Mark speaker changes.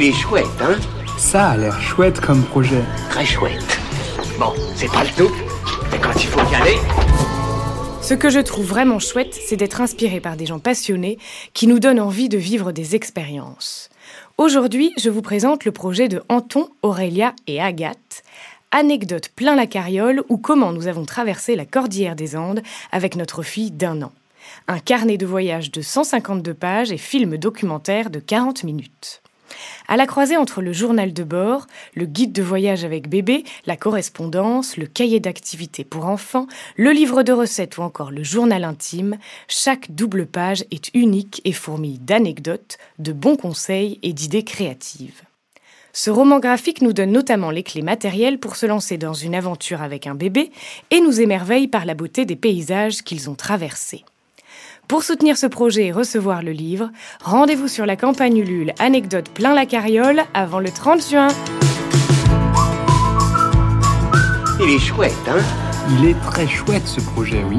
Speaker 1: Il est chouette, hein
Speaker 2: Ça a l'air chouette comme projet.
Speaker 1: Très chouette. Bon, c'est pas le tout, mais quand il faut y aller...
Speaker 3: Ce que je trouve vraiment chouette, c'est d'être inspiré par des gens passionnés qui nous donnent envie de vivre des expériences. Aujourd'hui, je vous présente le projet de Anton, Aurélia et Agathe. Anecdote plein la carriole ou comment nous avons traversé la cordillère des Andes avec notre fille d'un an. Un carnet de voyage de 152 pages et film documentaire de 40 minutes. À la croisée entre le journal de bord, le guide de voyage avec bébé, la correspondance, le cahier d'activités pour enfants, le livre de recettes ou encore le journal intime, chaque double page est unique et fourmille d'anecdotes, de bons conseils et d'idées créatives. Ce roman graphique nous donne notamment les clés matérielles pour se lancer dans une aventure avec un bébé et nous émerveille par la beauté des paysages qu'ils ont traversés. Pour soutenir ce projet et recevoir le livre, rendez-vous sur la campagne Ulule Anecdote plein la carriole avant le 30 juin.
Speaker 1: Il est chouette, hein?
Speaker 2: Il est très chouette ce projet, oui.